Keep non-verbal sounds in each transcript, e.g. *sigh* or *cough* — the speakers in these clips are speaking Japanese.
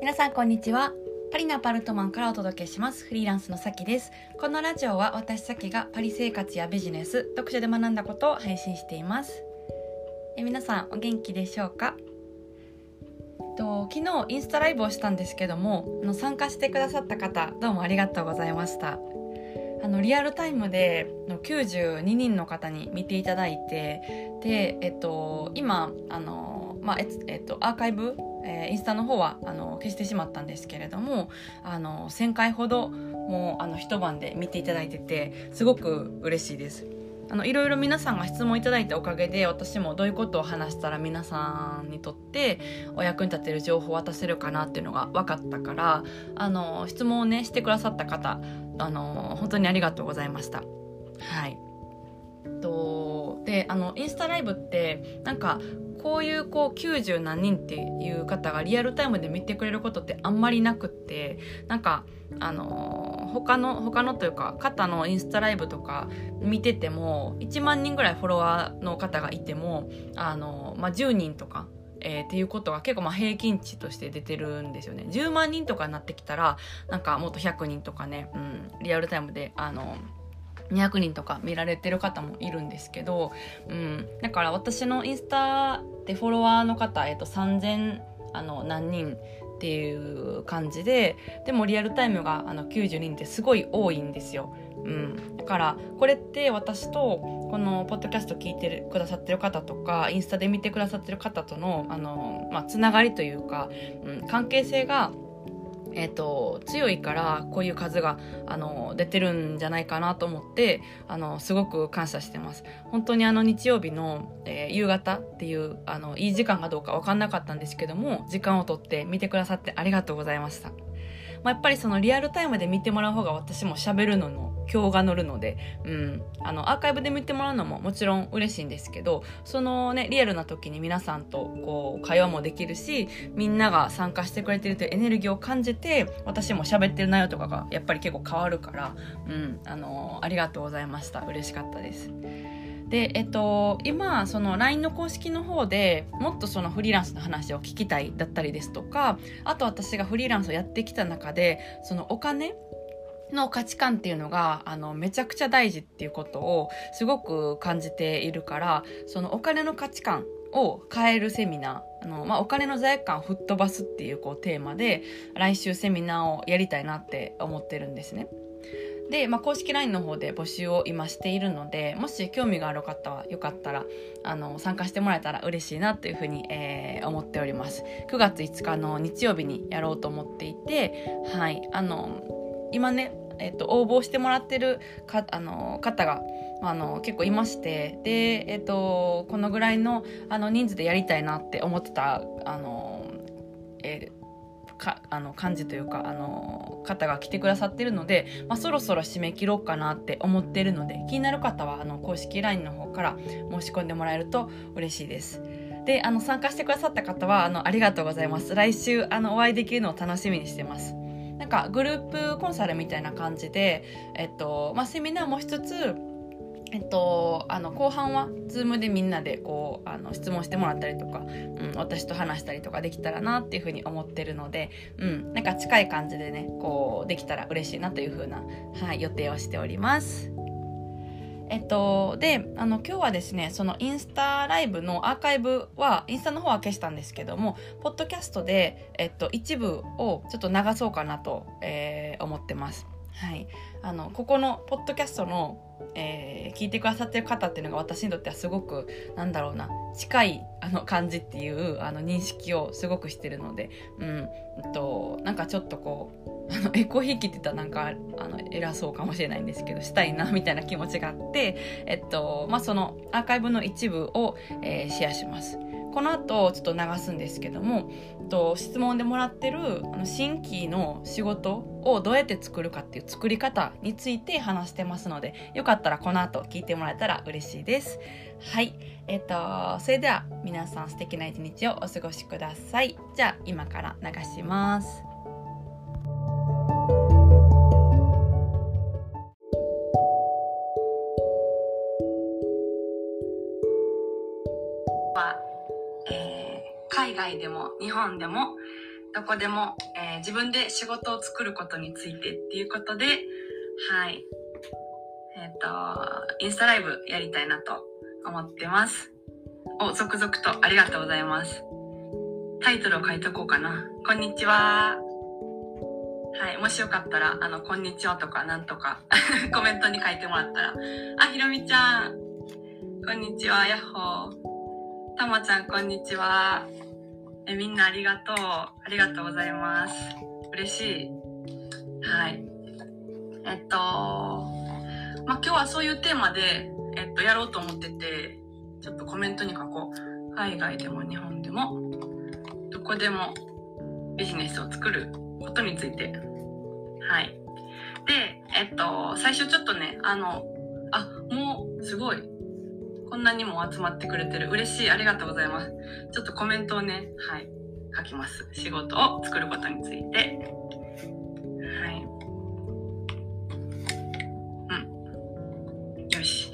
皆さんこんにちは。パリのアパルトマンからお届けします。フリーランスのさきです。このラジオは私さきがパリ生活やビジネス読書で学んだことを配信しています。え皆さんお元気でしょうか？と昨日インスタライブをしたんですけどもの参加してくださった方どうもありがとうございました。あのリアルタイムで92人の方に見ていただいてで、えっと、今あの、まあええっと、アーカイブえ、インスタの方はあ消してしまったんですけれどもあの1,000回ほどもうあの一晩で見ていただいててすごく嬉しいです。あのいろいろ皆さんが質問いただいたおかげで私もどういうことを話したら皆さんにとってお役に立てる情報を渡せるかなっていうのが分かったからあの質問をねしてくださった方あの本当にありがとうございました。はいとであのインスタライブってなんかこういうこう90何人っていう方がリアルタイムで見てくれることってあんまりなくってなんかあの他の他のというか方のインスタライブとか見てても1万人ぐらいフォロワーの方がいてもあの、まあ、10人とかえー、っていうことが結構まあ平均値として出てるんですよね。10万人とかになってきたらなんかもっと100人とかね、うん、リアルタイムであの200人とか見られてる方もいるんですけど、うん、だから私のインスタでフォロワーの方、えっと、3000あの何人っていう感じででもリアルタイムがあの90人ってすごい多いんですよ。うん、だからこれって私とこのポッドキャスト聞いてるくださってる方とかインスタで見てくださってる方とのあの、まあ、つながりというか、うん、関係性がえーと、強いからこういう数があの出てるんじゃないかなと思ってあのすごく感謝してます。本当にあの日曜日の、えー、夕方っていうあのいい時間かどうか分かんなかったんですけども時間をとって見てくださってありがとうございました。まあ、やっぱりそのリアルタイムで見てもらう方が私も喋るのの今日が乗るので、うん、あのアーカイブで見てもらうのももちろん嬉しいんですけどそのねリアルな時に皆さんとこう会話もできるしみんなが参加してくれてるというエネルギーを感じて私も喋ってる内容とかがやっぱり結構変わるから、うん、あのありがとうございました。嬉しかったです。で、えっと、今、その LINE の公式の方でもっとそのフリーランスの話を聞きたいだったりですとか、あと私がフリーランスをやってきた中で、そのお金の価値観っていうのが、あの、めちゃくちゃ大事っていうことをすごく感じているから、そのお金の価値観を変えるセミナー、あの、まあ、お金の罪悪感を吹っ飛ばすっていうこうテーマで、来週セミナーをやりたいなって思ってるんですね。で、まあ、公式 LINE の方で募集を今しているのでもし興味がある方はよかったらあの参加してもらえたら嬉しいなというふうに、えー、思っております。9月5日の日曜日にやろうと思っていてはいあの今ねえっと、応募してもらってるかあの方があの結構いましてで、えっと、このぐらいのあの人数でやりたいなって思ってたあの、えーかあの感じというかあの方が来てくださってるので、まあ、そろそろ締め切ろうかなって思ってるので気になる方はあの公式 LINE の方から申し込んでもらえると嬉しいです。であの参加してくださった方はあのありがとうございます来週あのお会いできるのを楽しみにしてますなんかグループコンサルみたいな感じで、えっとまあ、セミナーもしつつえっと、あの後半は Zoom でみんなでこうあの質問してもらったりとか、うん、私と話したりとかできたらなっていうふうに思ってるので、うん、なんか近い感じでねこうできたら嬉しいなというふうな、はい、予定をしております。えっと、で、あの、今日はですね、そのインスタライブのアーカイブは、インスタの方は消したんですけども、ポッドキャストで、えっと、一部をちょっと流そうかなと、えー、思ってます。はい。あの、ここのポッドキャストのえー、聞いてくださってる方っていうのが私にとってはすごくなんだろうな近いあの感じっていうあの認識をすごくしてるので、うん、えっとなんかちょっとこうあのエコひいきって言ったらなんかあの偉そうかもしれないんですけどしたいなみたいな気持ちがあって、えっとまあ、そのアーカイブの一部を、えー、シェアします。この後ちょっと流すんですけどもと質問でもらってるあの新規の仕事をどうやって作るかっていう作り方について話してますのでよかったらこの後聞いてもらえたら嬉しいです。はい。えっ、と、それでは皆さん素敵な一日をお過ごしください。じゃあ今から流します。海外でも日本でもどこでも、えー、自分で仕事を作ることについてっていうことで、はい。えっ、ー、と、インスタライブやりたいなと思ってます。お、続々とありがとうございます。タイトルを書いとこうかな。こんにちは。はい。もしよかったら、あの、こんにちはとか、なんとか *laughs* コメントに書いてもらったら。あ、ひろみちゃん。こんにちは。やっほー。たまちゃん、こんにちは。え、みんなありがとう。ありがとうございます。嬉しい。はい。えっと、まあ、今日はそういうテーマで、えっと、やろうと思ってて、ちょっとコメントに書こう。海外でも日本でも、どこでもビジネスを作ることについて。はい。で、えっと、最初ちょっとね、あの、あ、もう、すごい。こんなにも集まってくれてる。嬉しい。ありがとうございます。ちょっとコメントをね、はい、書きます。仕事を作ることについて。はい。うん。よし。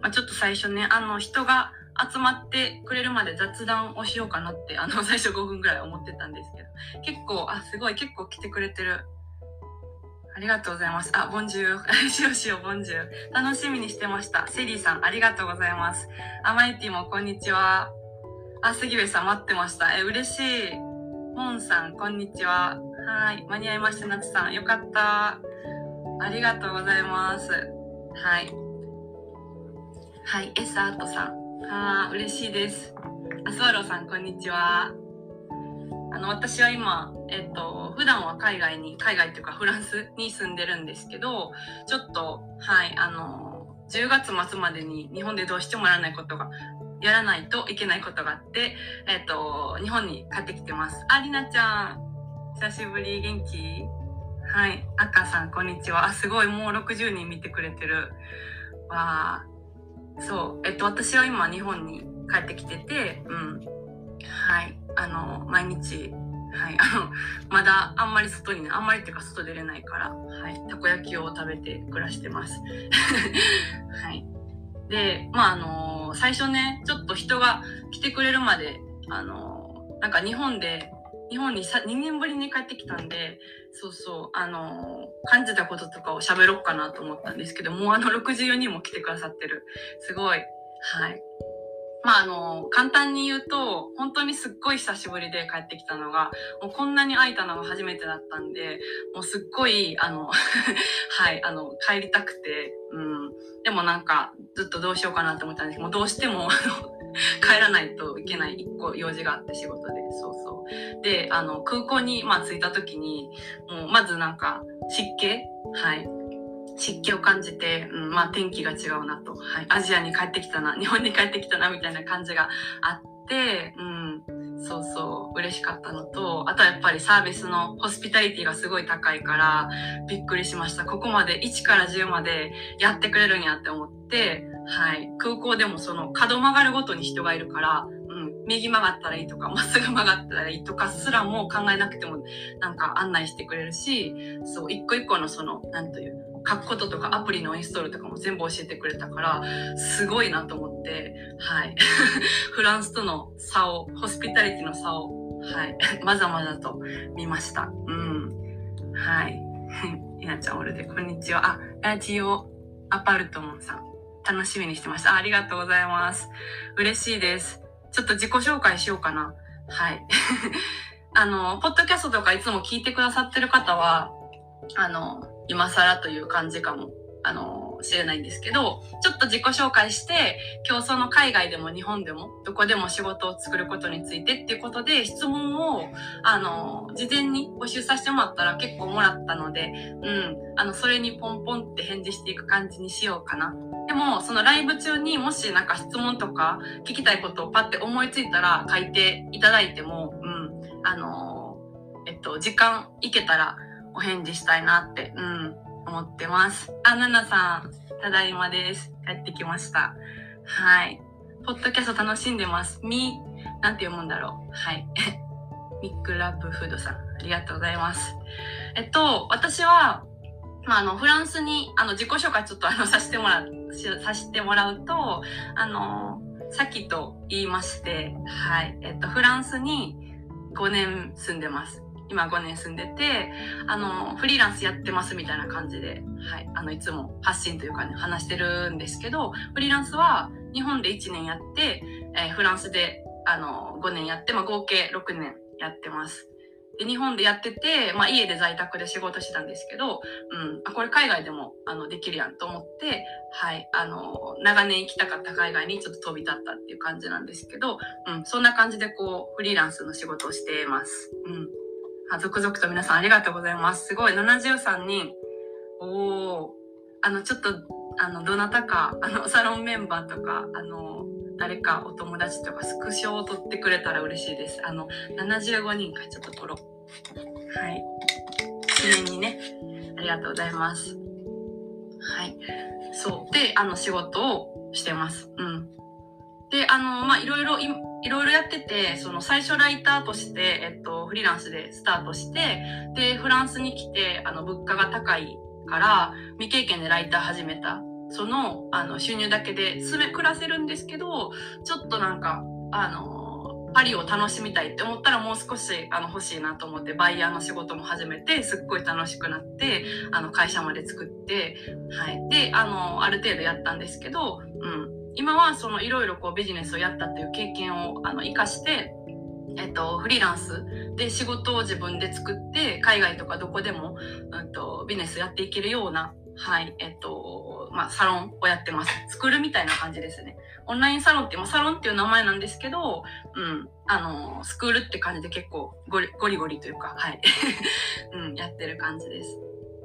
まあ、ちょっと最初ね、あの、人が集まってくれるまで雑談をしようかなって、あの、最初5分ぐらい思ってたんですけど、結構、あ、すごい、結構来てくれてる。ありがとうございます。あ、ボンジュー。*laughs* しよしよ、ボンジュー。楽しみにしてました。セリーさん、ありがとうございます。アマイティも、こんにちは。あ、杉部さん、待ってました。え、嬉しい。モンさん、こんにちは。はい。間に合いました、夏さん。よかった。ありがとうございます。はい。はい、エサートさん。はあ、嬉しいです。あ、スワローさん、こんにちは。あの、私は今、えっと、普段は海外に、海外っていうかフランスに住んでるんですけど、ちょっと、はい、あの、10月末までに日本でどうしてもやらないことが、やらないといけないことがあって、えっと、日本に帰ってきてます。あ、りなちゃん、久しぶり、元気？はい、赤さん、こんにちは。あ、すごい、もう60人見てくれてる。わあ、そう、えっと、私は今日本に帰ってきてて、うん。はい、あの、毎日、はい、あの、まだあんまり外にね、あんまりっていうか外出れないから、はい、たこ焼きを食べて暮らしてます。*laughs* はい。で、まああの最初ね、ちょっと人が来てくれるまで、あのなんか日本で、日本にさ2年ぶりに帰ってきたんで、そうそう、あの感じたこととかを喋ろうかなと思ったんですけど、もうあの64人も来てくださってる。すごい。はい。まあ、あの、簡単に言うと、本当にすっごい久しぶりで帰ってきたのが、もうこんなに会えたのが初めてだったんで、もうすっごい、あの、*laughs* はい、あの、帰りたくて、うん。でもなんか、ずっとどうしようかなと思ったんですけど、もうどうしても、*laughs* 帰らないといけない一個用事があって仕事で、そうそう。で、あの、空港に、まあ、着いた時に、もう、まずなんか、湿気？はい。湿気を感じて、うん、まあ天気が違うなと、はい、アジアに帰ってきたな、日本に帰ってきたなみたいな感じがあって、うん、そうそう。嬉しかったのと、あとはやっぱりサービスのホスピタリティがすごい高いからびっくりしました。ここまで1から10までやってくれるんやって思って、はい、空港でもその角曲がるごとに人がいるから、右曲がったらいいとか、まっすぐ曲がったらいいとかすらも考えなくてもなんか案内してくれるし、そう、一個一個のその、なんという、書くこととかアプリのインストールとかも全部教えてくれたからすごいなと思ってはい。*laughs* フランスとの差をホスピタリティの差をはい。*laughs* まざまざと見ました。うん。はい。*laughs* ひなちゃんおるでこんにちは。あラジオアパルトモンさん。楽しみにしてました。ありがとうございます。嬉しいです。ちょっと自己紹介しようかな。はい。あのポッドキャストとかいつも聞いてくださってる方はあの今更という感じかも、あの、しれないんですけど、ちょっと自己紹介して、今日その海外でも日本でも、どこでも仕事を作ることについてっていうことで、質問を、あの、事前に募集させてもらったら結構もらったので、うん、あの、それにポンポンって返事していく感じにしようかな。でも、そのライブ中にもしなんか質問とか聞きたいことをパッて思いついたら書いていただいても、うん、あの、えっと、時間いけたらお返事したいなって、うん、思ってます。あ、ナナさん、ただいまです。帰ってきました。はい。ポッドキャスト楽しんでます。み、なんて読むんだろう。はい。*laughs* ミックラップフードさん、ありがとうございます。えっと、私は、まあ、あの、フランスに、あの、自己紹介ちょっとあの、させてもらう、させてもらうと、あの、さっきと言いまして、はい。えっと、フランスに5年住んでます。今5年住んでて、あの、フリーランスやってますみたいな感じで、はい、あの、いつも発信というかね、話してるんですけど、フリーランスは日本で1年やって、えー、フランスで、あの、5年やって、まあ、合計6年やってます。で、日本でやってて、まあ家で在宅で仕事してたんですけど、うん、これ海外でも、あの、できるやんと思って、はい、あの、長年行きたかった海外にちょっと飛び立ったっていう感じなんですけど、うん、そんな感じでこう、フリーランスの仕事をしています。うん。あ、続々と皆さんありがとうございます。すごい、73人。おー、あの、ちょっと、あの、どなたか、あの、サロンメンバーとか、あの、誰かお友達とかスクショを撮ってくれたら嬉しいです。あの、75人かちょっと撮ろう。はい。記念にね。ありがとうございます。はい。そう。で、あの、仕事をしてます。うん。で、あの、まあ、いろいろ、いろいろやってて、その最初ライターとして、えっと、フリーランスでスタートして、で、フランスに来て、あの、物価が高いから、未経験でライター始めた。そのあの収入だけで住め暮らせるんですけどちょっとなんかあのパリを楽しみたいって思ったらもう少しあの欲しいなと思ってバイヤーの仕事も始めてすっごい楽しくなってあの会社まで作って、はい、であのある程度やったんですけど、うん、今はそのいろいろこうビジネスをやったっていう経験をあの生かしてえっと、フリーランスで仕事を自分で作って海外とかどこでも、うんと、ビジネスやっていけるようなはい、えっと、まあ、サロンをやってます。作るみたいな感じですね。オンラインサロンって、まあ、サロンっていう名前なんですけど、うん、あの、スクールって感じで結構ゴリゴリゴリというか、はい、*laughs* うん、やってる感じです。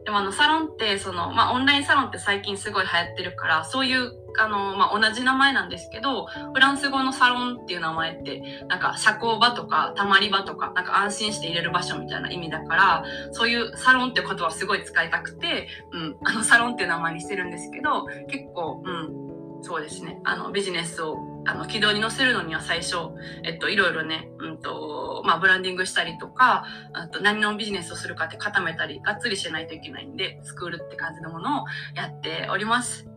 でもあのサロンってその、まあ、オンラインサロンって最近すごい流行ってるからそういうあの、まあ、同じ名前なんですけどフランス語のサロンっていう名前ってなんか社交場とかたまり場とかなんか安心して入れる場所みたいな意味だからそういうサロンってことはすごい使いたくて、うん、あのサロンっていう名前にしてるんですけど結構、うん、そうですねあのビジネスをあの軌道に乗せるのには最初、えっと、いろいろね、うんとまあ、ブランディングしたりとかあと何のビジネスをするかって固めたりがっつりしないといけないんでスクールって感じのものをやっております。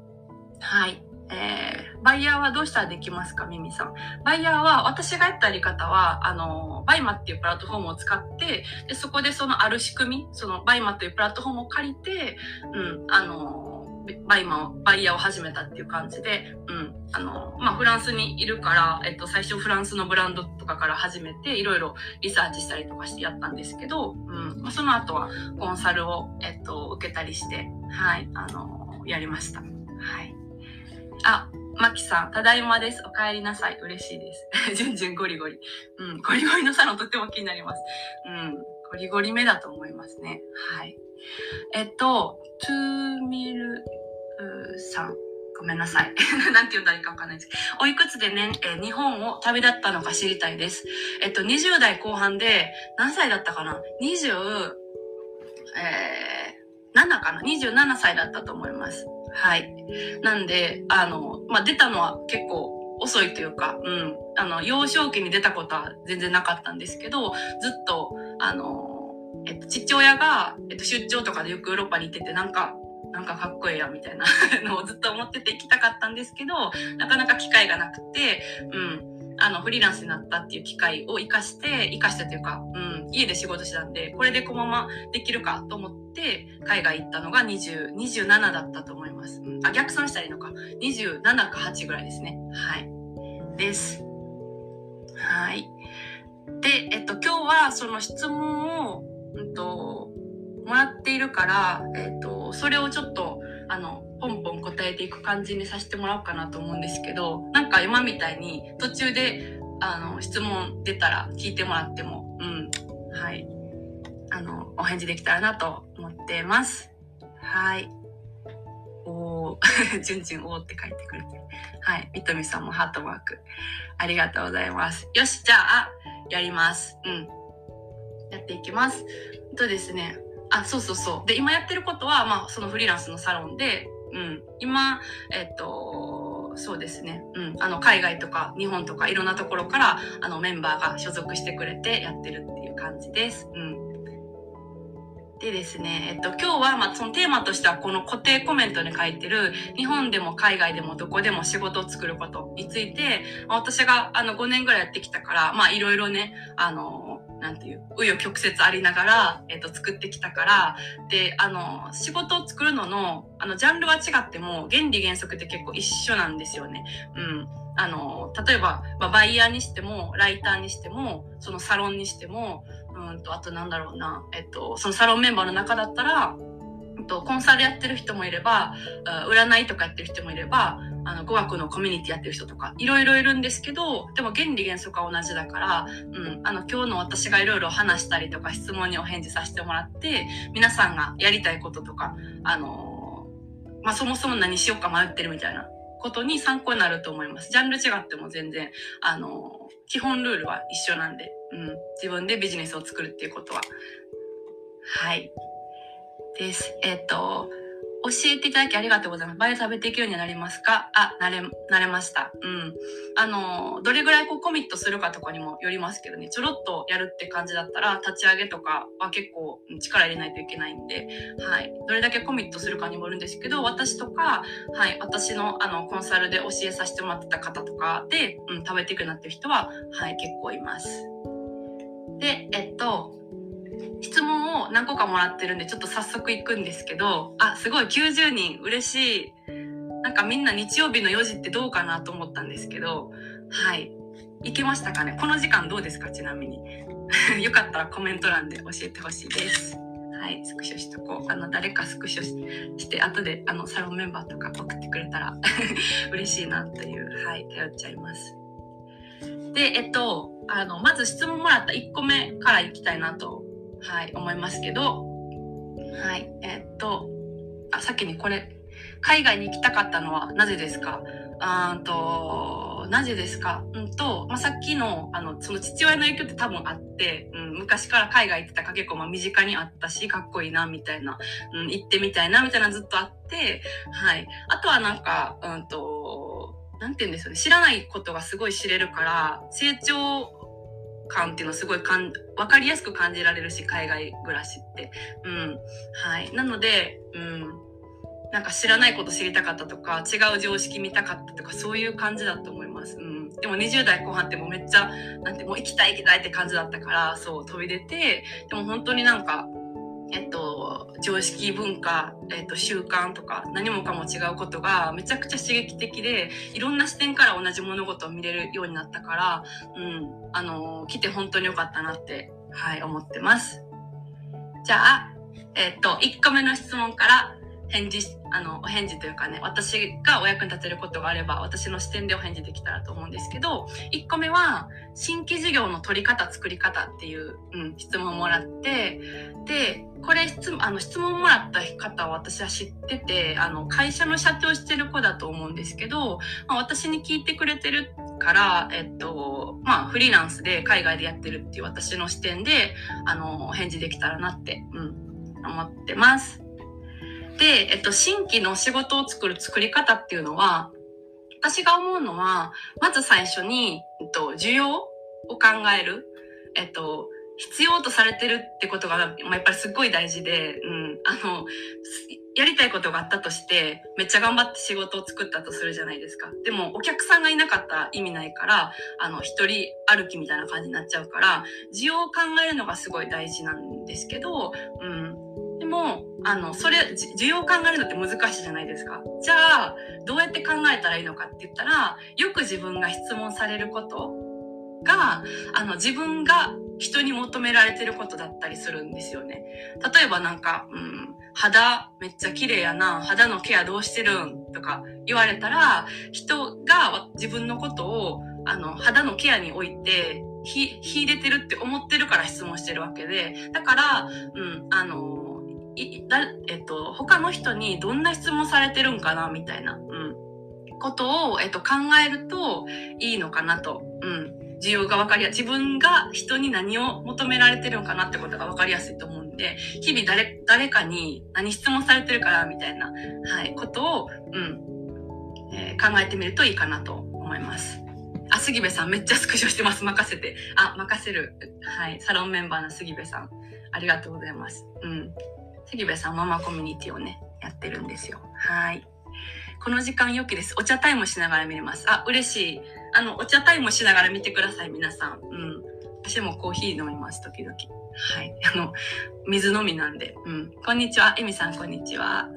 はい。えー、バイヤーはどうしたらできますかミミさん。バイヤーは、私がやったやり方は、あの、バイマっていうプラットフォームを使って、で、そこでそのある仕組み、そのバイマというプラットフォームを借りて、うん、あの、バイマ、バイヤーを始めたっていう感じで、うん、あの、まあ、フランスにいるから、えっと、最初フランスのブランドとかから始めて、いろいろリサーチしたりとかしてやったんですけど、うん、まあ、その後はコンサルを、えっと、受けたりして、はい、あの、やりました。はい。あ、マキさん、ただいまです。お帰りなさい。嬉しいです。じゅんじゅんゴリゴリ。うん、ゴリゴリのサロンとっても気になります。うん、ゴリゴリ目だと思いますね。はい。えっと、トゥーミルさん。ごめんなさい。*laughs* なんて言うんだらいいかわかんないです。おいくつでね、え日本を旅立ったのか知りたいです。えっと、20代後半で、何歳だったかな ?20、えー、7かな ?27 歳だったと思います。はい。なんで、あの、まあ、出たのは結構遅いというか、うん。あの、幼少期に出たことは全然なかったんですけど、ずっと、あの、えっと、父親が、えっと、出張とかでよくヨーロッパに行ってて、なんか、なんかかっこいいや、みたいな *laughs* のをずっと思ってて行きたかったんですけど、なかなか機会がなくて、うん、あの、フリーランスになったっていう機会を活かして、活かしてというか、うん、家で仕事してたんで、これでこのままできるかと思って、海外行ったのが20、27だったと思います。うん、あ、逆算したらいいのか。27か8ぐらいですね。はい。です。はい。で、えっと、今日はその質問をうんと、もらっているから、えっ、ー、と、それをちょっと、あの、ポンポン答えていく感じにさせてもらおうかなと思うんですけど、なんか今みたいに途中で、あの、質問出たら聞いてもらっても、うん、はい。あの、お返事できたらなと思ってます。はい。おー、じゅんじゅんおーって書いてくれて。はい。みとみさんもハートマーク。ありがとうございます。よし、じゃあ、やります。うん。やっていきます。とですね、あ、そうそうそう。で、今やってることは、まあ、そのフリーランスのサロンで、うん、今、えっと、そうですね、うん、あの、海外とか日本とかいろんなところから、あの、メンバーが所属してくれてやってるっていう感じです。うん。でですね、えっと、今日は、まあ、そのテーマとしては、この固定コメントに書いてる、日本でも海外でもどこでも仕事を作ることについて、まあ、私が、あの、5年ぐらいやってきたから、まあ、いろいろね、あの、なんていう、紆余曲折ありながら、えっ、と、作ってきたから、で、あの、仕事を作るのの、あの、ジャンルは違っても、原理原則って結構一緒なんですよね。うん。あの、例えば、まあ、バイヤーにしても、ライターにしても、そのサロンにしても、うんと、あとなんだろうな、えっと、そのサロンメンバーの中だったら、とコンサルやってる人もいれば占いとかやってる人もいればあの語学のコミュニティやってる人とかいろいろいるんですけどでも原理原則は同じだから、うん、あの今日の私がいろいろ話したりとか質問にお返事させてもらって皆さんがやりたいこととかあの、まあ、そもそも何しようか迷ってるみたいなことに参考になると思います。ジャンル違っても全然あの基本ルールは一緒なんで、うん、自分でビジネスを作るっていうことははい。です。えっ、ー、と、教えていただきありがとうございます。バイオ食べていけるようになりますか？あ、なれ、なれました。うん。あの、どれぐらいこうコミットするかとかにもよりますけどね、ちょろっとやるって感じだったら、立ち上げとかは結構力入れないといけないんで、はい。どれだけコミットするかにもよるんですけど、私とか、はい、私のあの、コンサルで教えさせてもらってた方とかで、うん、食べていくなっていう人は、はい、結構います。で、えっと、質問を何個かもらってるんでちょっと早速行くんですけどあすごい90人嬉しい。なんかみんな日曜日の4時ってどうかなと思ったんですけどはい。行けましたかね？この時間どうですか？ちなみに。*laughs* よかったらコメント欄で教えてほしいです。はいスクショしとこう。あの誰かスクショして後であのサロンメンバーとか送ってくれたら *laughs* 嬉しいなという。はい頼っちゃいます。でえっとあのまず質問もらった1個目からいきたいなとはい、思いますけど、はい、えー、っと、あ、先にこれ、海外に行きたかったのはなぜですか？あんと、なぜですか？うんと、まあ、さっきの、あの、その父親の影響って多分あって、うん、昔から海外行ってたか結構まあ身近にあったし、かっこいいな、みたいな、うん、行ってみたいな、みたいなずっとあって、はい。あとはなんか、うんと、なんて言うんですよね。知らないことがすごい知れるから、成長感っていうのはすごいかん分かりやすく感じられるし海外暮らしって。うんはい、なので、うん、なんか知らないこと知りたかったとか違う常識見たかったとかそういう感じだと思います。うん、でも20代後半ってもうめっちゃなんてもう行きたい行きたいって感じだったからそう飛び出てでも本当になんかえっと、常識文化、えっと、習慣とか何もかも違うことがめちゃくちゃ刺激的でいろんな視点から同じ物事を見れるようになったから、うん、あの来て本当に良かったなって、はい、思ってます。じゃあ、えっと、1個目の質問から返事あのお返事というかね私がお役に立てることがあれば私の視点でお返事できたらと思うんですけど1個目は新規事業の取り方作り方っていう、うん、質問をもらってでこれ質あの質問をもらった方は私は知っててあの会社の社長してる子だと思うんですけど、まあ、私に聞いてくれてるから、えっとまあ、フリーランスで海外でやってるっていう私の視点であの返事できたらなって、うん、思ってます。で、えっと、新規の仕事を作る作り方っていうのは、私が思うのは、まず最初に、えっと、需要を考える。えっと、必要とされてるってことが、まあ、やっぱりすっごい大事で、うん、あの、やりたいことがあったとして、めっちゃ頑張って仕事を作ったとするじゃないですか。でも、お客さんがいなかったら意味ないから、あの、一人歩きみたいな感じになっちゃうから、需要を考えるのがすごい大事なんですけど、うん、も、あの、それ、需要を考えるのって難しいじゃないですか。じゃあ、どうやって考えたらいいのかって言ったら、よく自分が質問されることが、あの、自分が人に求められてることだったりするんですよね。例えばなんか、うん、肌めっちゃ綺麗やな、肌のケアどうしてるんとか言われたら、人が自分のことを、あの、肌のケアにおいて、ひ、秀でてるって思ってるから質問してるわけで、だから、うん、あの、いだえっと、他の人にどんな質問されてるんかなみたいな、うん、ことを、えっと、考えるといいのかなと。うん。需要が分かりや自分が人に何を求められてるのかなってことが分かりやすいと思うんで、日々誰、誰かに何質問されてるからみたいな、はい、ことを、うん、えー、考えてみるといいかなと思います。あ、杉部さんめっちゃスクショしてます。任せて。あ、任せる。はい。サロンメンバーの杉部さん。ありがとうございます。うん。杉部さんママコミュニティをね、やってるんですよ。はい。この時間良きです。お茶タイムしながら見れます。あ、嬉しい。あの、お茶タイムしながら見てください、皆さん。うん。私もコーヒー飲みます、時々。はい。あの、水飲みなんで。うん。こんにちは。エミさん、こんにちは。